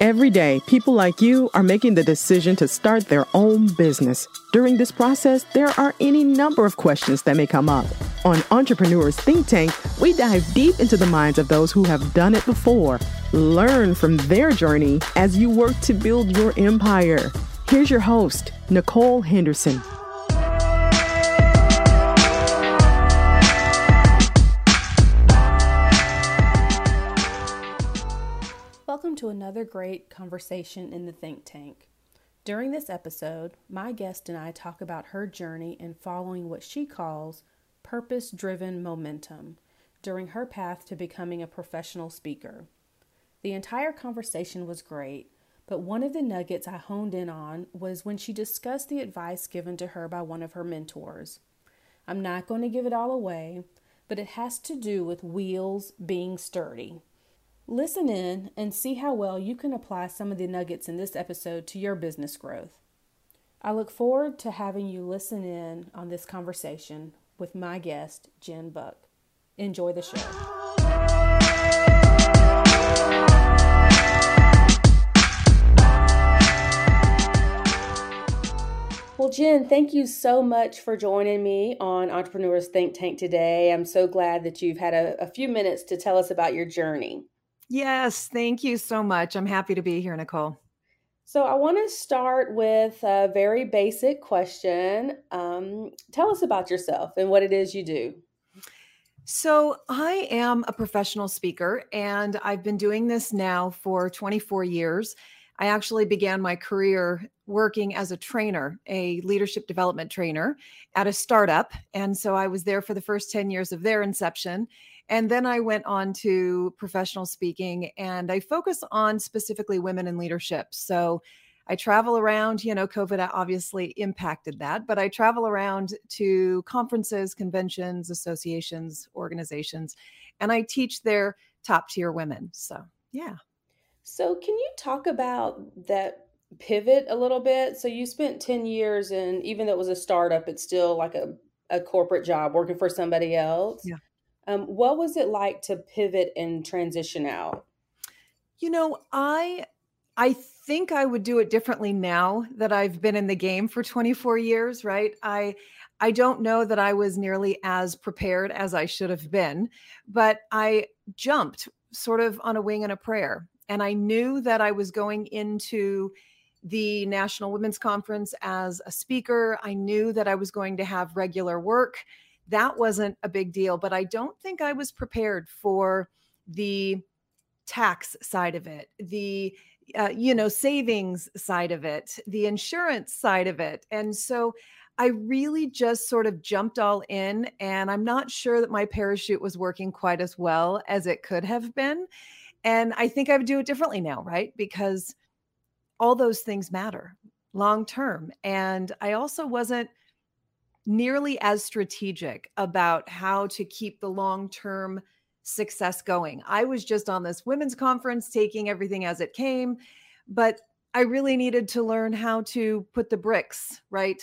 Every day, people like you are making the decision to start their own business. During this process, there are any number of questions that may come up. On Entrepreneurs Think Tank, we dive deep into the minds of those who have done it before. Learn from their journey as you work to build your empire. Here's your host, Nicole Henderson. Another great conversation in the Think Tank. During this episode, my guest and I talk about her journey in following what she calls purpose driven momentum during her path to becoming a professional speaker. The entire conversation was great, but one of the nuggets I honed in on was when she discussed the advice given to her by one of her mentors. I'm not going to give it all away, but it has to do with wheels being sturdy. Listen in and see how well you can apply some of the nuggets in this episode to your business growth. I look forward to having you listen in on this conversation with my guest, Jen Buck. Enjoy the show. Well, Jen, thank you so much for joining me on Entrepreneurs Think Tank today. I'm so glad that you've had a, a few minutes to tell us about your journey. Yes, thank you so much. I'm happy to be here, Nicole. So, I want to start with a very basic question. Um, tell us about yourself and what it is you do. So, I am a professional speaker and I've been doing this now for 24 years. I actually began my career working as a trainer, a leadership development trainer at a startup. And so I was there for the first 10 years of their inception. And then I went on to professional speaking and I focus on specifically women in leadership. So I travel around, you know, COVID obviously impacted that, but I travel around to conferences, conventions, associations, organizations, and I teach their top tier women. So, yeah. So, can you talk about that pivot a little bit? So, you spent 10 years, and even though it was a startup, it's still like a, a corporate job working for somebody else. Yeah. Um, what was it like to pivot and transition out? You know, I I think I would do it differently now that I've been in the game for 24 years, right? I I don't know that I was nearly as prepared as I should have been, but I jumped sort of on a wing and a prayer. And I knew that I was going into the National Women's Conference as a speaker. I knew that I was going to have regular work that wasn't a big deal. But I don't think I was prepared for the tax side of it, the uh, you know savings side of it, the insurance side of it, and so. I really just sort of jumped all in, and I'm not sure that my parachute was working quite as well as it could have been. And I think I would do it differently now, right? Because all those things matter long term. And I also wasn't nearly as strategic about how to keep the long term success going. I was just on this women's conference, taking everything as it came, but I really needed to learn how to put the bricks, right?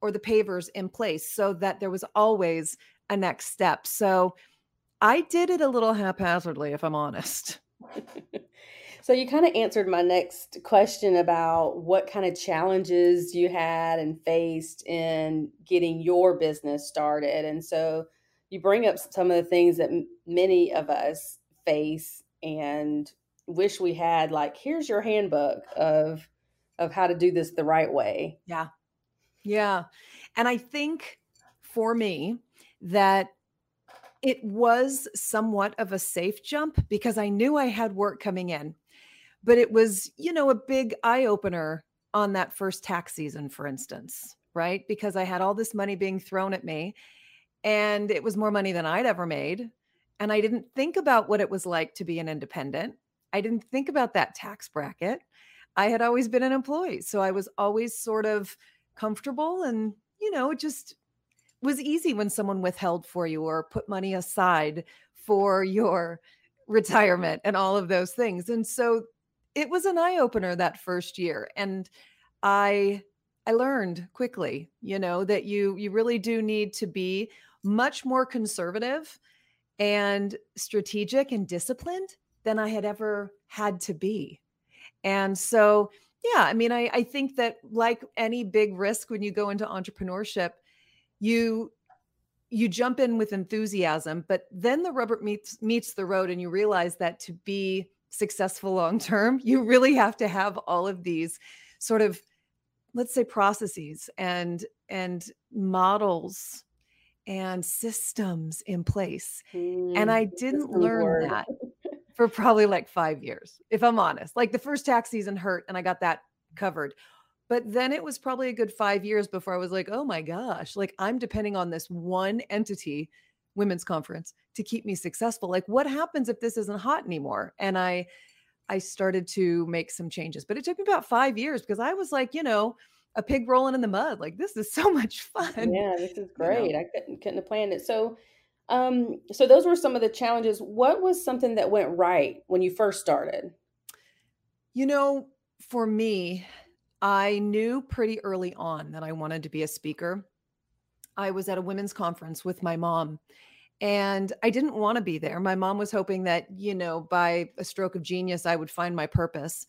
Or the pavers in place so that there was always a next step. So I did it a little haphazardly, if I'm honest. So you kind of answered my next question about what kind of challenges you had and faced in getting your business started. And so you bring up some of the things that many of us face and wish we had like here's your handbook of of how to do this the right way. Yeah. Yeah. And I think for me that it was somewhat of a safe jump because I knew I had work coming in but it was, you know, a big eye opener on that first tax season, for instance, right? Because I had all this money being thrown at me and it was more money than I'd ever made. And I didn't think about what it was like to be an independent. I didn't think about that tax bracket. I had always been an employee. So I was always sort of comfortable and, you know, it just was easy when someone withheld for you or put money aside for your retirement and all of those things. And so it was an eye opener that first year and i i learned quickly you know that you you really do need to be much more conservative and strategic and disciplined than i had ever had to be. And so, yeah, I mean, I, I think that like any big risk when you go into entrepreneurship, you you jump in with enthusiasm, but then the rubber meets meets the road and you realize that to be successful long term, you really have to have all of these sort of let's say processes and and models and systems in place. Mm, and I didn't learn word. that for probably like 5 years if I'm honest. Like the first tax season hurt and I got that covered. But then it was probably a good 5 years before I was like, "Oh my gosh, like I'm depending on this one entity women's conference to keep me successful. Like what happens if this isn't hot anymore?" And I I started to make some changes. But it took me about 5 years because I was like, you know, a pig rolling in the mud. Like this is so much fun. Yeah, this is great. You know? I couldn't couldn't have planned it. So um so those were some of the challenges. What was something that went right when you first started? You know, for me, I knew pretty early on that I wanted to be a speaker. I was at a women's conference with my mom and I didn't want to be there. My mom was hoping that, you know, by a stroke of genius, I would find my purpose.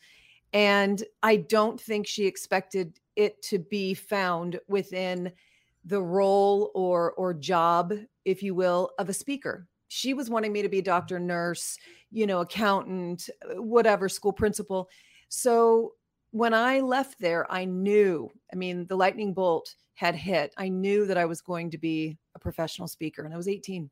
And I don't think she expected it to be found within the role or or job, if you will, of a speaker. She was wanting me to be a doctor, nurse, you know, accountant, uh, whatever, school principal. So when I left there, I knew, I mean, the lightning bolt had hit. I knew that I was going to be a professional speaker and I was 18.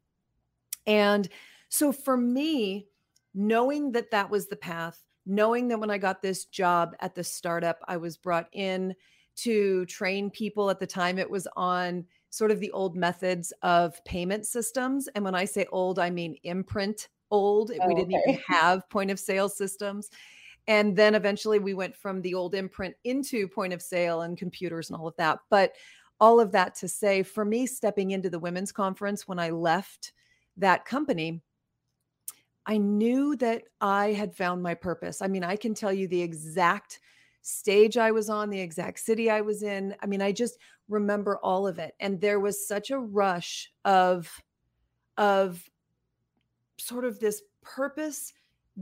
And so for me, knowing that that was the path, knowing that when I got this job at the startup, I was brought in to train people. At the time it was on sort of the old methods of payment systems. And when i say old i mean imprint old. Oh, we didn't okay. even have point of sale systems. And then eventually we went from the old imprint into point of sale and computers and all of that. But all of that to say for me stepping into the women's conference when i left that company i knew that i had found my purpose i mean i can tell you the exact stage I was on, the exact city I was in. I mean, I just remember all of it. And there was such a rush of of sort of this purpose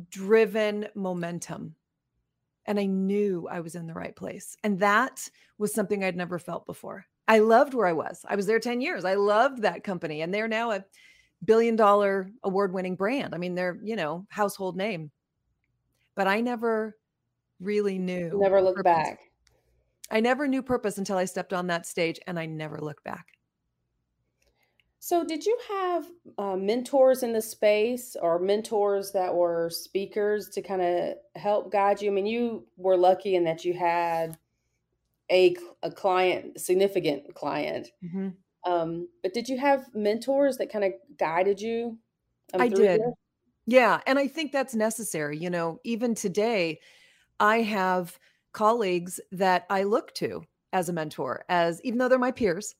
driven momentum. And I knew I was in the right place. And that was something I'd never felt before. I loved where I was. I was there 10 years. I loved that company. And they're now a billion dollar award winning brand. I mean, they're, you know, household name. But I never really knew. Never looked purpose. back. I never knew purpose until I stepped on that stage and I never looked back. So, did you have uh, mentors in the space or mentors that were speakers to kind of help guide you? I mean, you were lucky in that you had a, a client, significant client. Mm-hmm. Um, but did you have mentors that kind of guided you? Um, I did. Yeah. And I think that's necessary. You know, even today, I have colleagues that I look to as a mentor, as even though they're my peers.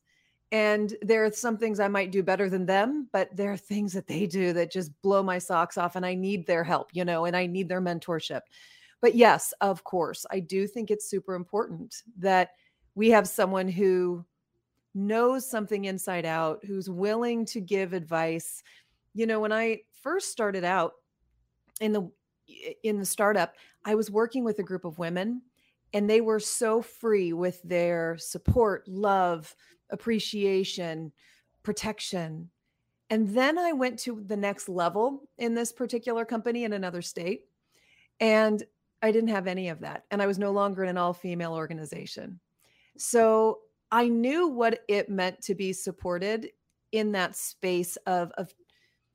And there are some things I might do better than them, but there are things that they do that just blow my socks off. And I need their help, you know, and I need their mentorship. But yes, of course, I do think it's super important that we have someone who knows something inside out, who's willing to give advice. You know, when I first started out in the in the startup, I was working with a group of women and they were so free with their support, love, appreciation, protection. And then I went to the next level in this particular company in another state. And I didn't have any of that. And I was no longer in an all female organization. So I knew what it meant to be supported in that space of, of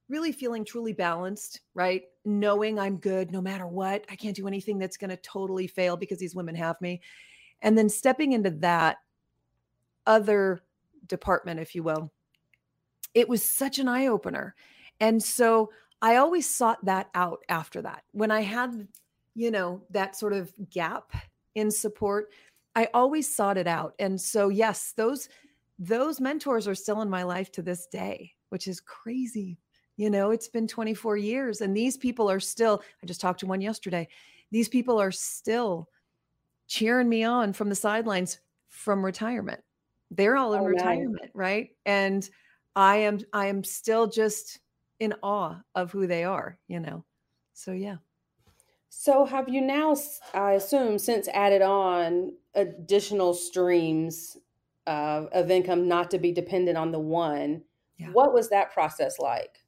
really feeling truly balanced, right? Knowing I'm good no matter what. I can't do anything that's going to totally fail because these women have me. And then stepping into that other department, if you will, it was such an eye opener. And so I always sought that out after that. When I had, you know, that sort of gap in support, I always sought it out. And so yes, those those mentors are still in my life to this day, which is crazy. You know, it's been 24 years and these people are still, I just talked to one yesterday. These people are still cheering me on from the sidelines from retirement. They're all in oh, retirement, nice. right? And I am I am still just in awe of who they are, you know. So yeah. So, have you now, I assume, since added on additional streams uh, of income, not to be dependent on the one? Yeah. What was that process like?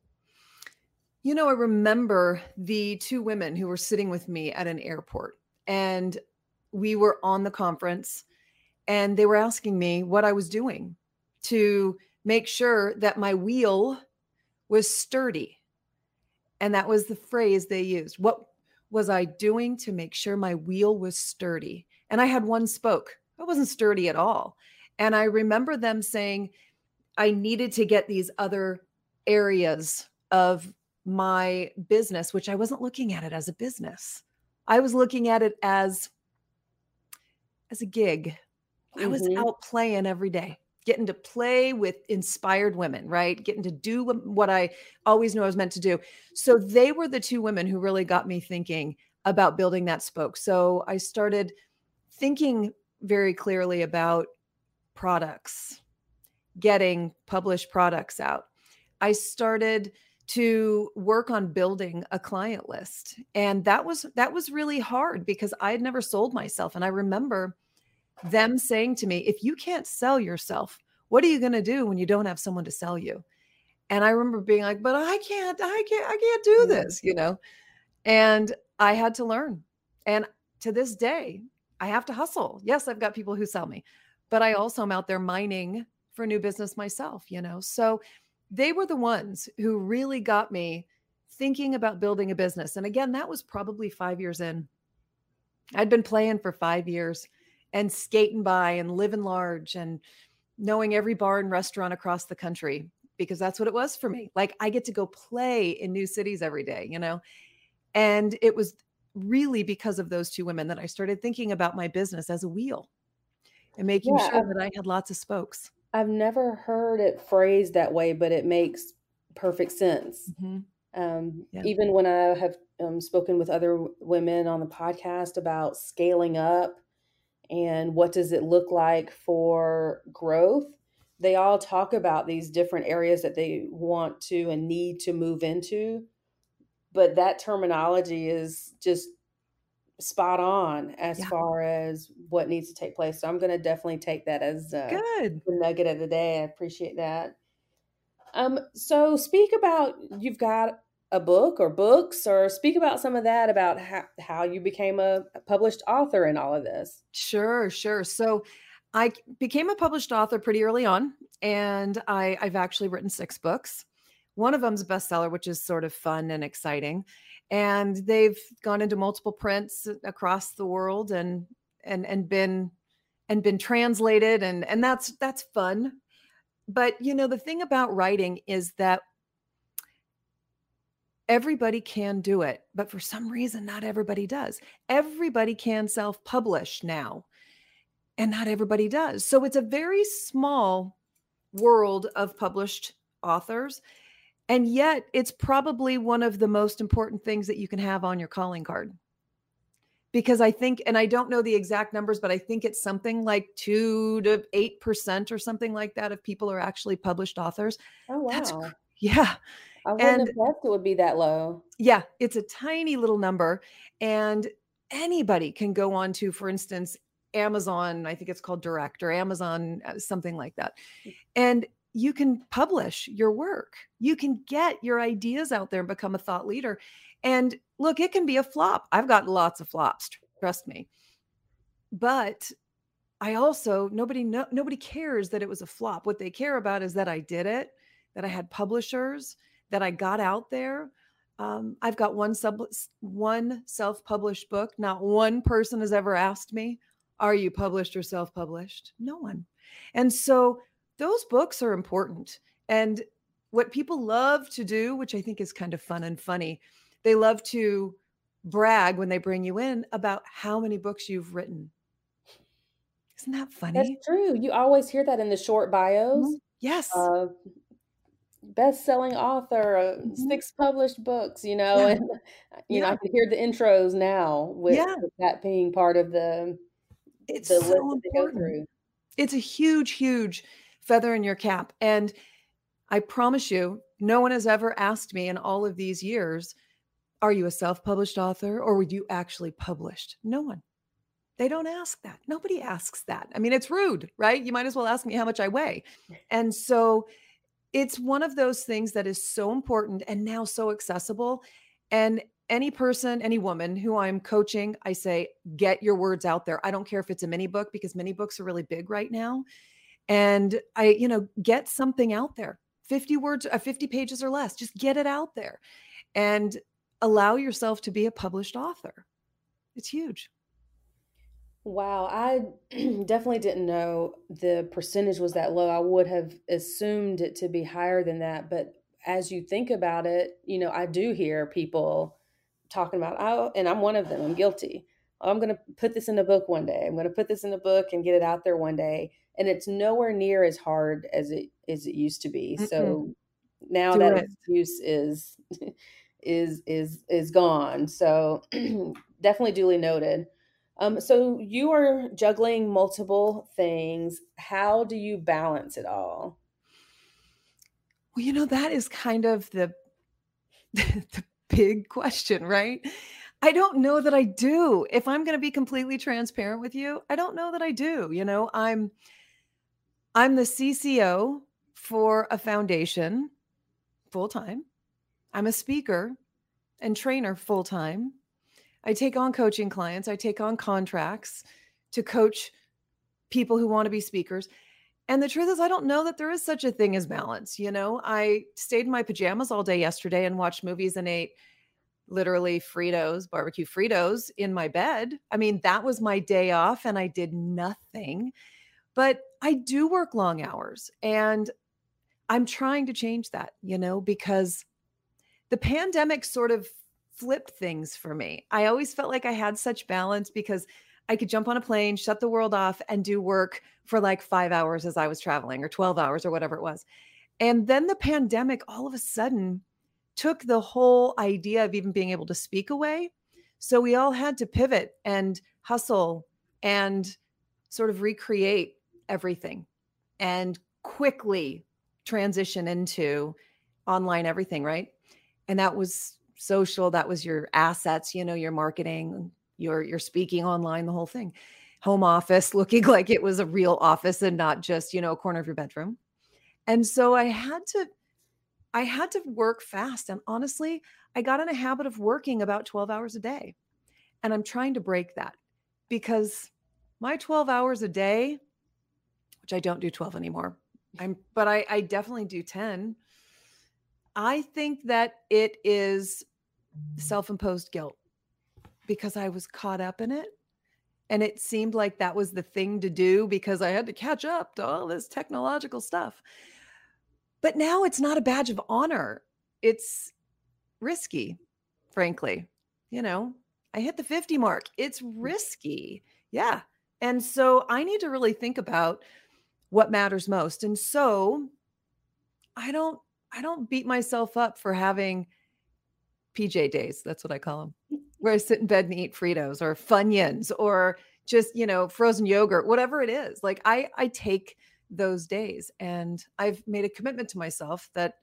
You know, I remember the two women who were sitting with me at an airport, and we were on the conference, and they were asking me what I was doing to make sure that my wheel was sturdy. And that was the phrase they used. What was I doing to make sure my wheel was sturdy? And I had one spoke. I wasn't sturdy at all. And I remember them saying I needed to get these other areas of my business, which I wasn't looking at it as a business. I was looking at it as as a gig. I was mm-hmm. out playing every day, getting to play with inspired women, right? Getting to do what I always knew I was meant to do. So they were the two women who really got me thinking about building that spoke. So I started thinking very clearly about products, getting published products out. I started to work on building a client list and that was that was really hard because i had never sold myself and i remember them saying to me if you can't sell yourself what are you going to do when you don't have someone to sell you? And i remember being like but i can't i can't i can't do this you know? And i had to learn. And to this day i have to hustle. Yes i've got people who sell me but i also am out there mining for new business myself you know? So they were the ones who really got me thinking about building a business. And again, that was probably five years in. I'd been playing for five years and skating by and living large and knowing every bar and restaurant across the country because that's what it was for me. Like I get to go play in new cities every day, you know? And it was really because of those two women that I started thinking about my business as a wheel and making yeah. sure that I had lots of spokes. I've never heard it phrased that way, but it makes perfect sense. Mm-hmm. Um, yeah. Even when I have um, spoken with other women on the podcast about scaling up and what does it look like for growth, they all talk about these different areas that they want to and need to move into. But that terminology is just spot on as yeah. far as what needs to take place. So I'm going to definitely take that as uh, good the nugget of the day. I appreciate that. Um, so speak about you've got a book or books, or speak about some of that about how how you became a published author and all of this. Sure, sure. So I became a published author pretty early on, and I, I've actually written six books. One of them's a bestseller, which is sort of fun and exciting and they've gone into multiple prints across the world and and and been and been translated and and that's that's fun but you know the thing about writing is that everybody can do it but for some reason not everybody does everybody can self-publish now and not everybody does so it's a very small world of published authors and yet, it's probably one of the most important things that you can have on your calling card. Because I think, and I don't know the exact numbers, but I think it's something like two to 8% or something like that of people are actually published authors. Oh, wow. That's, yeah. I wouldn't and, have guessed it would be that low. Yeah. It's a tiny little number. And anybody can go on to, for instance, Amazon, I think it's called Direct or Amazon, uh, something like that. Mm. And you can publish your work. You can get your ideas out there and become a thought leader. And look, it can be a flop. I've got lots of flops, trust me. But I also nobody no, nobody cares that it was a flop. What they care about is that I did it, that I had publishers, that I got out there. Um, I've got one sub one self-published book. Not one person has ever asked me, "Are you published or self-published?" No one. And so those books are important. And what people love to do, which I think is kind of fun and funny, they love to brag when they bring you in about how many books you've written. Isn't that funny? That's true. You always hear that in the short bios. Mm-hmm. Yes. Uh, best-selling author, uh, mm-hmm. six published books, you know, yeah. and you yeah. know, I can hear the intros now with, yeah. with that being part of the it's the so important. It's a huge, huge feather in your cap. And I promise you, no one has ever asked me in all of these years, are you a self published author or were you actually published? No one. They don't ask that. Nobody asks that. I mean, it's rude, right? You might as well ask me how much I weigh. And so it's one of those things that is so important and now so accessible. And any person, any woman who I'm coaching, I say, get your words out there. I don't care if it's a mini book because mini books are really big right now. And I, you know, get something out there 50 words, uh, 50 pages or less, just get it out there and allow yourself to be a published author. It's huge. Wow, I definitely didn't know the percentage was that low. I would have assumed it to be higher than that. But as you think about it, you know, I do hear people talking about, oh, and I'm one of them, I'm guilty. I'm going to put this in a book one day. I'm going to put this in a book and get it out there one day. And it's nowhere near as hard as it as it used to be. Mm-hmm. So now do that it. excuse is is is is gone. So definitely duly noted. Um, so you are juggling multiple things. How do you balance it all? Well, you know, that is kind of the the big question, right? I don't know that I do. If I'm going to be completely transparent with you, I don't know that I do. You know, I'm I'm the CCO for a foundation full time. I'm a speaker and trainer full time. I take on coaching clients, I take on contracts to coach people who want to be speakers. And the truth is, I don't know that there is such a thing as balance. You know, I stayed in my pajamas all day yesterday and watched movies and ate literally Fritos, barbecue Fritos in my bed. I mean, that was my day off and I did nothing. But I do work long hours and I'm trying to change that, you know, because the pandemic sort of flipped things for me. I always felt like I had such balance because I could jump on a plane, shut the world off, and do work for like five hours as I was traveling or 12 hours or whatever it was. And then the pandemic all of a sudden took the whole idea of even being able to speak away. So we all had to pivot and hustle and sort of recreate everything and quickly transition into online everything, right? And that was social that was your assets you know your marketing your your speaking online the whole thing. Home office looking like it was a real office and not just you know a corner of your bedroom. And so i had to i had to work fast and honestly i got in a habit of working about 12 hours a day. And i'm trying to break that because my 12 hours a day which i don't do 12 anymore i'm but i i definitely do 10 I think that it is self imposed guilt because I was caught up in it. And it seemed like that was the thing to do because I had to catch up to all this technological stuff. But now it's not a badge of honor. It's risky, frankly. You know, I hit the 50 mark. It's risky. Yeah. And so I need to really think about what matters most. And so I don't I don't beat myself up for having PJ days. That's what I call them, where I sit in bed and eat Fritos or Funyuns or just, you know, frozen yogurt, whatever it is. Like I, I take those days and I've made a commitment to myself that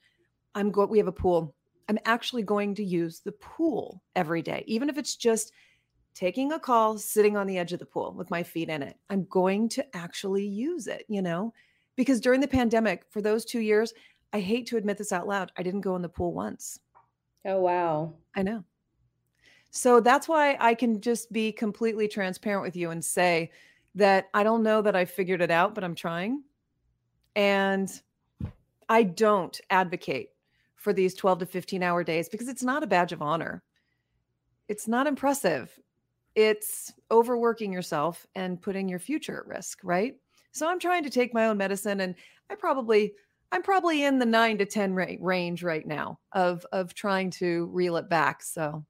I'm going, we have a pool. I'm actually going to use the pool every day, even if it's just taking a call, sitting on the edge of the pool with my feet in it. I'm going to actually use it, you know, because during the pandemic, for those two years, I hate to admit this out loud, I didn't go in the pool once. Oh, wow. I know. So that's why I can just be completely transparent with you and say that I don't know that I figured it out, but I'm trying. And I don't advocate for these 12 to 15 hour days because it's not a badge of honor. It's not impressive. It's overworking yourself and putting your future at risk, right? So I'm trying to take my own medicine and I probably I'm probably in the nine to 10 ra- range right now of, of trying to reel it back. So,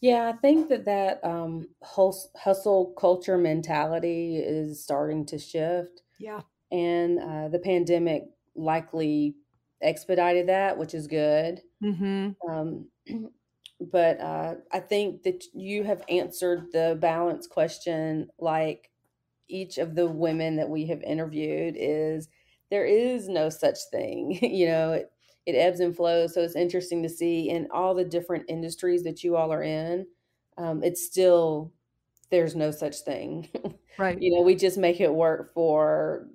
yeah, I think that that um, hustle culture mentality is starting to shift. Yeah. And uh, the pandemic likely expedited that, which is good. Mm-hmm. Um, but uh, I think that you have answered the balance question like each of the women that we have interviewed is there is no such thing. you know, it it ebbs and flows. So it's interesting to see in all the different industries that you all are in, um, it's still there's no such thing. Right. you know, we just make it work for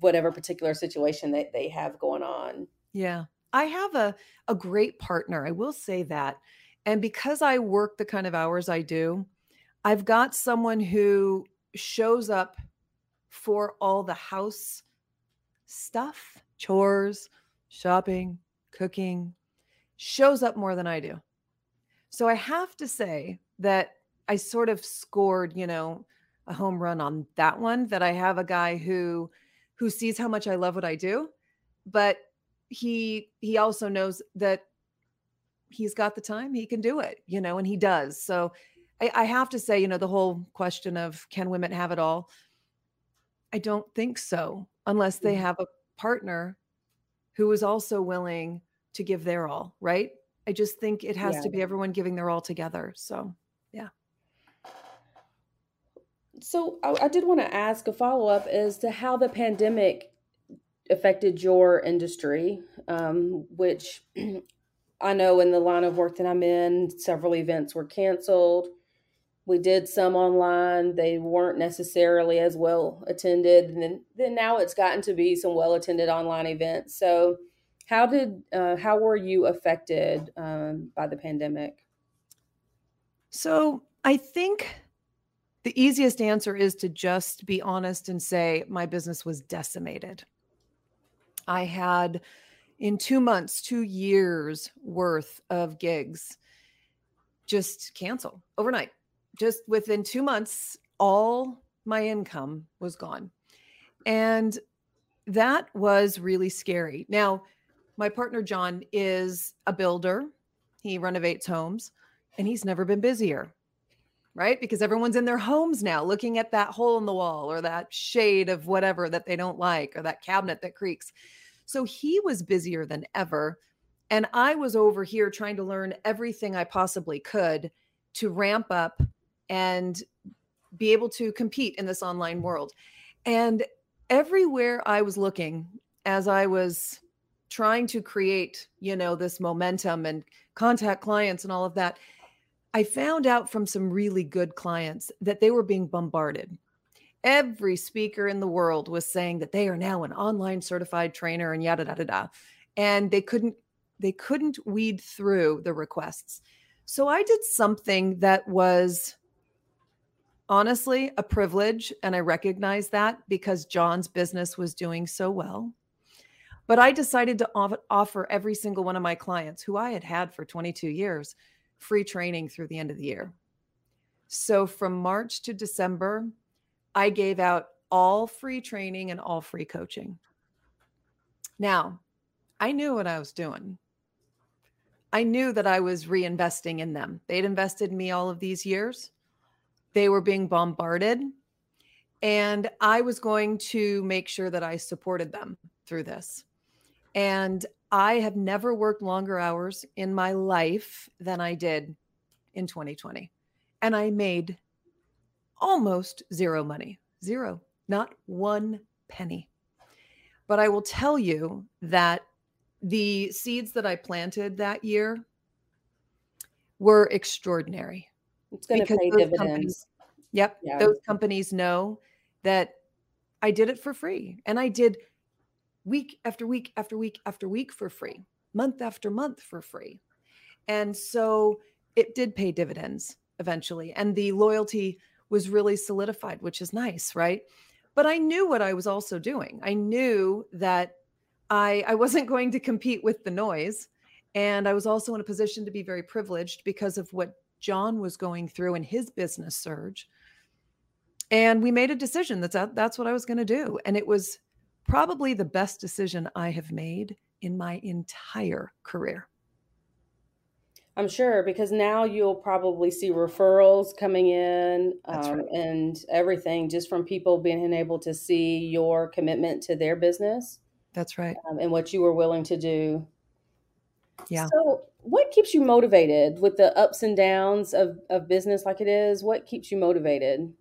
whatever particular situation that they have going on. Yeah. I have a a great partner. I will say that. And because I work the kind of hours I do, I've got someone who shows up for all the house stuff, chores, shopping, cooking, shows up more than I do. So I have to say that I sort of scored, you know, a home run on that one that I have a guy who who sees how much I love what I do, but he he also knows that he's got the time, he can do it, you know, and he does. So I, I have to say, you know, the whole question of can women have it all? I don't think so, unless they mm-hmm. have a partner who is also willing to give their all, right? I just think it has yeah. to be everyone giving their all together. So, yeah. So, I, I did want to ask a follow up as to how the pandemic affected your industry, um, which I know in the line of work that I'm in, several events were canceled. We did some online. They weren't necessarily as well attended. And then, then now it's gotten to be some well attended online events. So, how did uh, how were you affected um, by the pandemic? So I think the easiest answer is to just be honest and say my business was decimated. I had in two months, two years worth of gigs just cancel overnight. Just within two months, all my income was gone. And that was really scary. Now, my partner John is a builder. He renovates homes and he's never been busier. Right? Because everyone's in their homes now looking at that hole in the wall or that shade of whatever that they don't like or that cabinet that creaks. So he was busier than ever. And I was over here trying to learn everything I possibly could to ramp up and be able to compete in this online world. And everywhere I was looking as I was trying to create, you know, this momentum and contact clients and all of that, I found out from some really good clients that they were being bombarded. Every speaker in the world was saying that they are now an online certified trainer and yada da da And they couldn't they couldn't weed through the requests. So I did something that was honestly a privilege and I recognize that because John's business was doing so well. But I decided to offer every single one of my clients who I had had for 22 years free training through the end of the year. So from March to December, I gave out all free training and all free coaching. Now, I knew what I was doing. I knew that I was reinvesting in them. They'd invested in me all of these years. They were being bombarded. And I was going to make sure that I supported them through this. And I have never worked longer hours in my life than I did in 2020. And I made almost zero money, zero, not one penny. But I will tell you that the seeds that I planted that year were extraordinary. It's going to pay dividends. Yep. Yeah. Those companies know that I did it for free and I did week after week after week after week for free, month after month for free. And so it did pay dividends eventually. And the loyalty was really solidified, which is nice, right? But I knew what I was also doing. I knew that I, I wasn't going to compete with the noise. And I was also in a position to be very privileged because of what John was going through in his business surge. And we made a decision that's that's what I was going to do. And it was probably the best decision I have made in my entire career. I'm sure because now you'll probably see referrals coming in um, right. and everything just from people being able to see your commitment to their business. That's right. Um, and what you were willing to do. Yeah. So, what keeps you motivated with the ups and downs of, of business like it is? What keeps you motivated?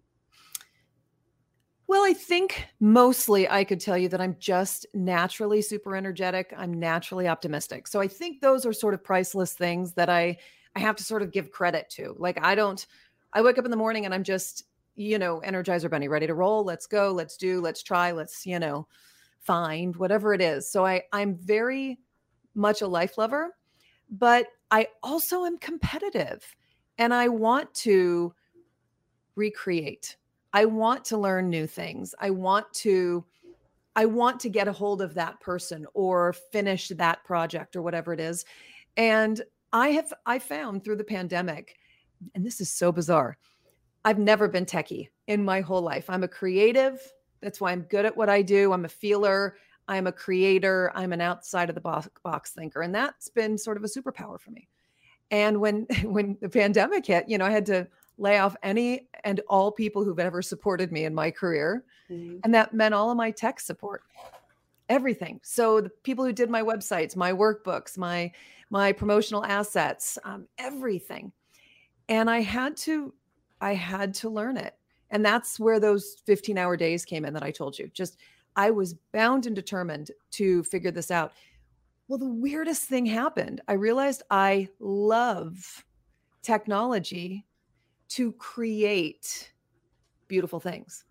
Well, I think mostly I could tell you that I'm just naturally super energetic. I'm naturally optimistic. So I think those are sort of priceless things that I I have to sort of give credit to. Like I don't I wake up in the morning and I'm just, you know, energizer bunny, ready to roll. Let's go, let's do, let's try, let's, you know, find whatever it is. So I I'm very much a life lover, but I also am competitive and I want to recreate I want to learn new things. I want to I want to get a hold of that person or finish that project or whatever it is. And I have I found through the pandemic and this is so bizarre. I've never been techie in my whole life. I'm a creative. That's why I'm good at what I do. I'm a feeler. I'm a creator. I'm an outside of the box, box thinker. And that's been sort of a superpower for me. And when when the pandemic hit, you know, I had to lay off any and all people who've ever supported me in my career. Mm-hmm. And that meant all of my tech support, everything. So the people who did my websites, my workbooks, my my promotional assets, um, everything. And I had to, I had to learn it. And that's where those 15 hour days came in that I told you. Just I was bound and determined to figure this out. Well, the weirdest thing happened. I realized I love technology to create beautiful things.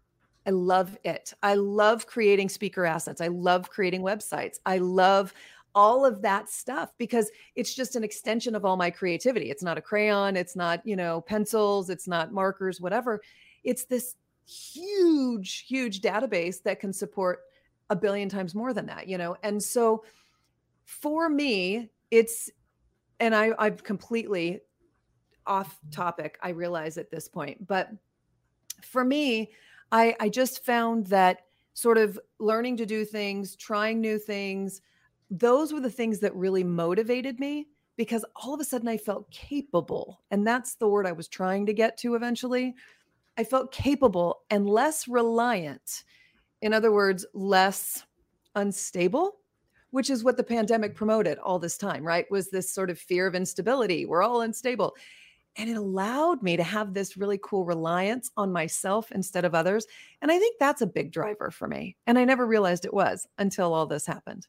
I love it. I love creating speaker assets. I love creating websites. I love all of that stuff because it's just an extension of all my creativity. It's not a crayon, it's not, you know, pencils, it's not markers, whatever. It's this huge, huge database that can support a billion times more than that, you know. And so for me, it's and I I've completely off topic, I realize at this point. But for me, I, I just found that sort of learning to do things, trying new things, those were the things that really motivated me because all of a sudden I felt capable. And that's the word I was trying to get to eventually. I felt capable and less reliant. In other words, less unstable, which is what the pandemic promoted all this time, right? Was this sort of fear of instability. We're all unstable. And it allowed me to have this really cool reliance on myself instead of others. And I think that's a big driver for me. And I never realized it was until all this happened.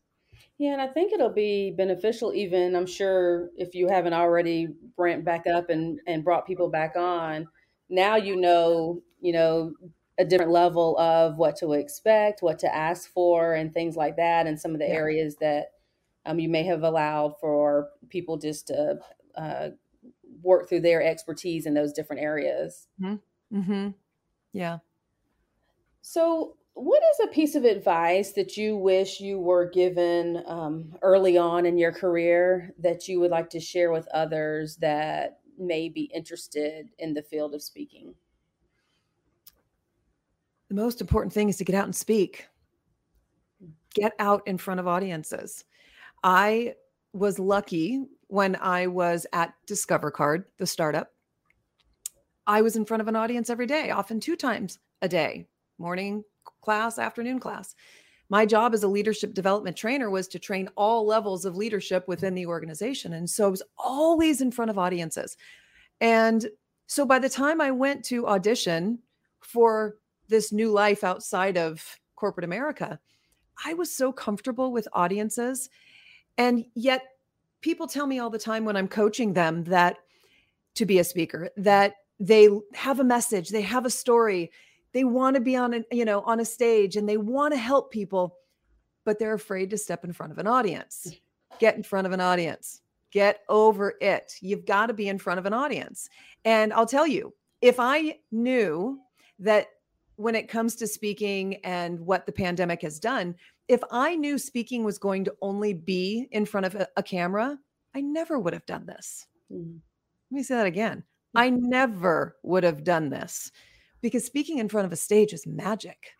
Yeah, and I think it'll be beneficial even, I'm sure, if you haven't already ramped back up and, and brought people back on. Now you know, you know, a different level of what to expect, what to ask for, and things like that, and some of the yeah. areas that um, you may have allowed for people just to uh, work through their expertise in those different areas. Mm-hmm. Mm-hmm. Yeah. So, what is a piece of advice that you wish you were given um, early on in your career that you would like to share with others that may be interested in the field of speaking? The most important thing is to get out and speak. Get out in front of audiences. I was lucky when I was at Discover Card, the startup. I was in front of an audience every day, often two times a day, morning class, afternoon class. My job as a leadership development trainer was to train all levels of leadership within the organization. And so I was always in front of audiences. And so by the time I went to audition for this new life outside of corporate America, I was so comfortable with audiences. And yet people tell me all the time when I'm coaching them that to be a speaker that they have a message, they have a story, they want to be on a, you know, on a stage and they want to help people, but they're afraid to step in front of an audience. Get in front of an audience. Get over it. You've got to be in front of an audience. And I'll tell you, if I knew that when it comes to speaking and what the pandemic has done, if I knew speaking was going to only be in front of a, a camera, I never would have done this. Mm-hmm. Let me say that again. I never would have done this because speaking in front of a stage is magic.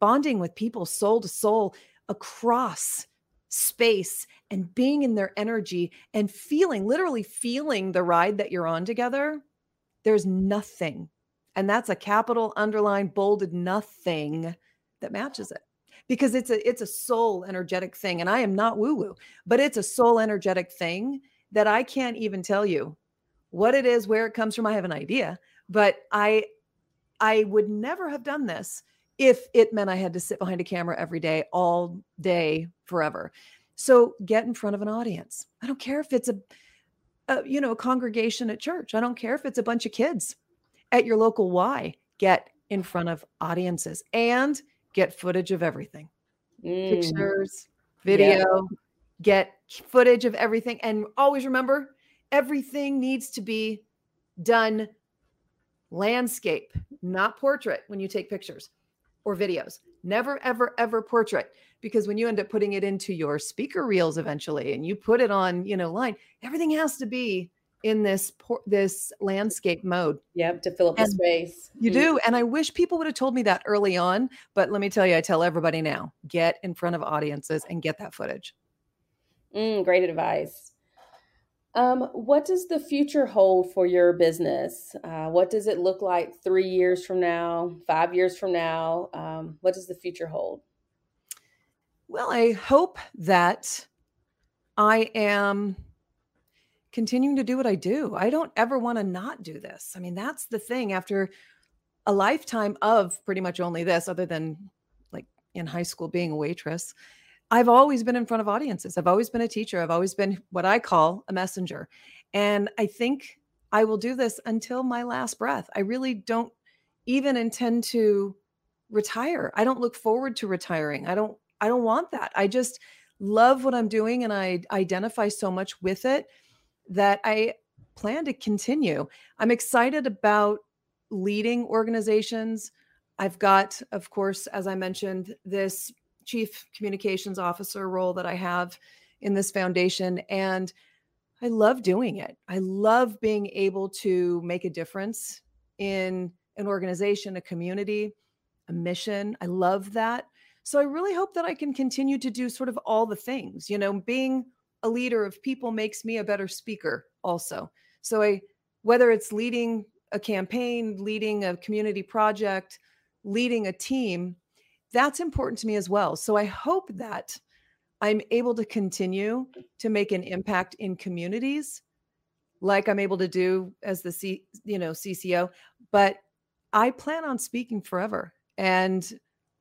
Bonding with people soul to soul across space and being in their energy and feeling, literally feeling the ride that you're on together, there's nothing. And that's a capital underline bolded nothing that matches it because it's a it's a soul energetic thing and i am not woo woo but it's a soul energetic thing that i can't even tell you what it is where it comes from i have an idea but i i would never have done this if it meant I had to sit behind a camera every day, all day, forever. So get in front of an audience. I don't care if it's a, a you know, a congregation at church. I don't care if it's a bunch of kids at your local Y. Get in front of audiences and get footage of everything. Mm. Pictures, video, yeah. get footage of everything and always remember everything needs to be done landscape, not portrait when you take pictures or videos. Never, ever, ever portrait. Because when you end up putting it into your speaker reels eventually and you put it on, you know, line, everything has to be in this por- this landscape mode. Yep, to fill up and the space. You mm-hmm. do. And I wish people would have told me that early on. But let me tell you, I tell everybody now get in front of audiences and get that footage. Mm, great advice. Um, what does the future hold for your business? Uh, what does it look like three years from now, five years from now? Um, what does the future hold? Well, I hope that I am continuing to do what I do. I don't ever want to not do this. I mean, that's the thing after a lifetime of pretty much only this, other than like in high school being a waitress. I've always been in front of audiences. I've always been a teacher. I've always been what I call a messenger. And I think I will do this until my last breath. I really don't even intend to retire. I don't look forward to retiring. I don't I don't want that. I just love what I'm doing and I identify so much with it that I plan to continue. I'm excited about leading organizations. I've got of course as I mentioned this chief communications officer role that I have in this foundation. And I love doing it. I love being able to make a difference in an organization, a community, a mission. I love that. So I really hope that I can continue to do sort of all the things. You know, being a leader of people makes me a better speaker also. So I whether it's leading a campaign, leading a community project, leading a team, that's important to me as well. So I hope that I'm able to continue to make an impact in communities like I'm able to do as the C, you know, CCO, but I plan on speaking forever. And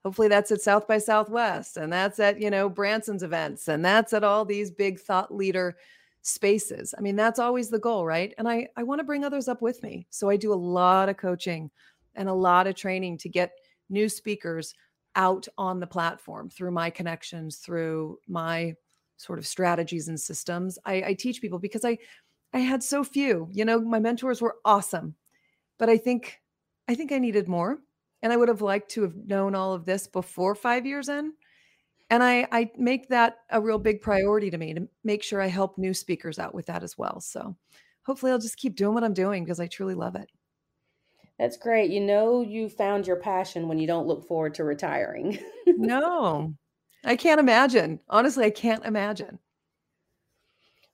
hopefully that's at South by Southwest and that's at, you know, Branson's events and that's at all these big thought leader spaces. I mean, that's always the goal, right? And I I want to bring others up with me. So I do a lot of coaching and a lot of training to get new speakers out on the platform through my connections, through my sort of strategies and systems. I, I teach people because I I had so few. You know, my mentors were awesome, but I think I think I needed more, and I would have liked to have known all of this before five years in. And I I make that a real big priority to me to make sure I help new speakers out with that as well. So hopefully I'll just keep doing what I'm doing because I truly love it. That's great. You know, you found your passion when you don't look forward to retiring. no, I can't imagine. Honestly, I can't imagine.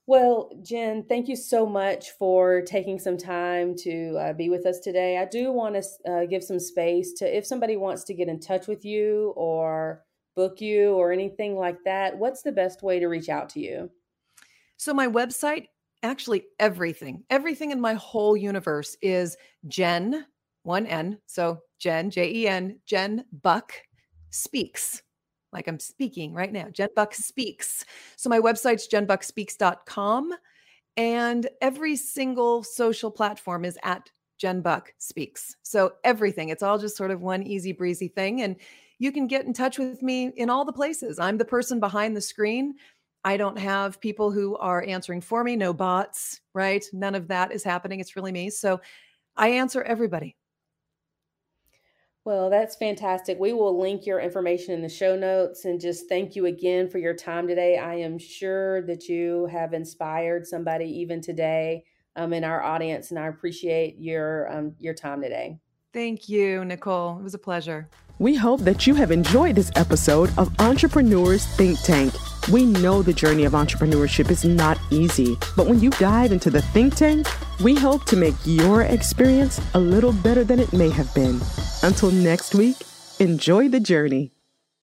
Well, Jen, thank you so much for taking some time to uh, be with us today. I do want to uh, give some space to if somebody wants to get in touch with you or book you or anything like that, what's the best way to reach out to you? So, my website actually everything, everything in my whole universe is Jen, one N. So Jen, J E N, Jen Buck speaks. Like I'm speaking right now. Jen Buck speaks. So my website's jenbuckspeaks.com. And every single social platform is at Jen Buck Speaks. So everything, it's all just sort of one easy breezy thing. And you can get in touch with me in all the places. I'm the person behind the screen. I don't have people who are answering for me, no bots, right? None of that is happening. It's really me. So I answer everybody. Well, that's fantastic. We will link your information in the show notes and just thank you again for your time today. I am sure that you have inspired somebody even today um, in our audience, and I appreciate your um, your time today. Thank you, Nicole. It was a pleasure. We hope that you have enjoyed this episode of Entrepreneurs Think Tank. We know the journey of entrepreneurship is not easy, but when you dive into the think tank, we hope to make your experience a little better than it may have been. Until next week, enjoy the journey.